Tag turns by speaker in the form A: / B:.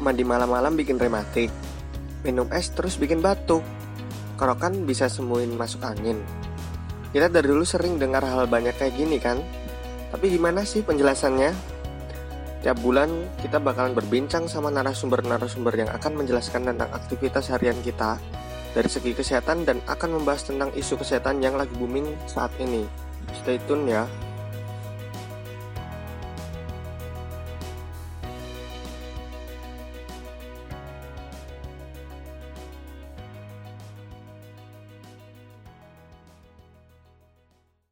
A: mandi malam-malam bikin rematik. Minum es terus bikin batuk. Kerokan bisa sembuhin masuk angin. Kita dari dulu sering dengar hal banyak kayak gini kan? Tapi gimana sih penjelasannya? Tiap bulan kita bakalan berbincang sama narasumber-narasumber yang akan menjelaskan tentang aktivitas harian kita dari segi kesehatan dan akan membahas tentang isu kesehatan yang lagi booming saat ini. Stay tune ya.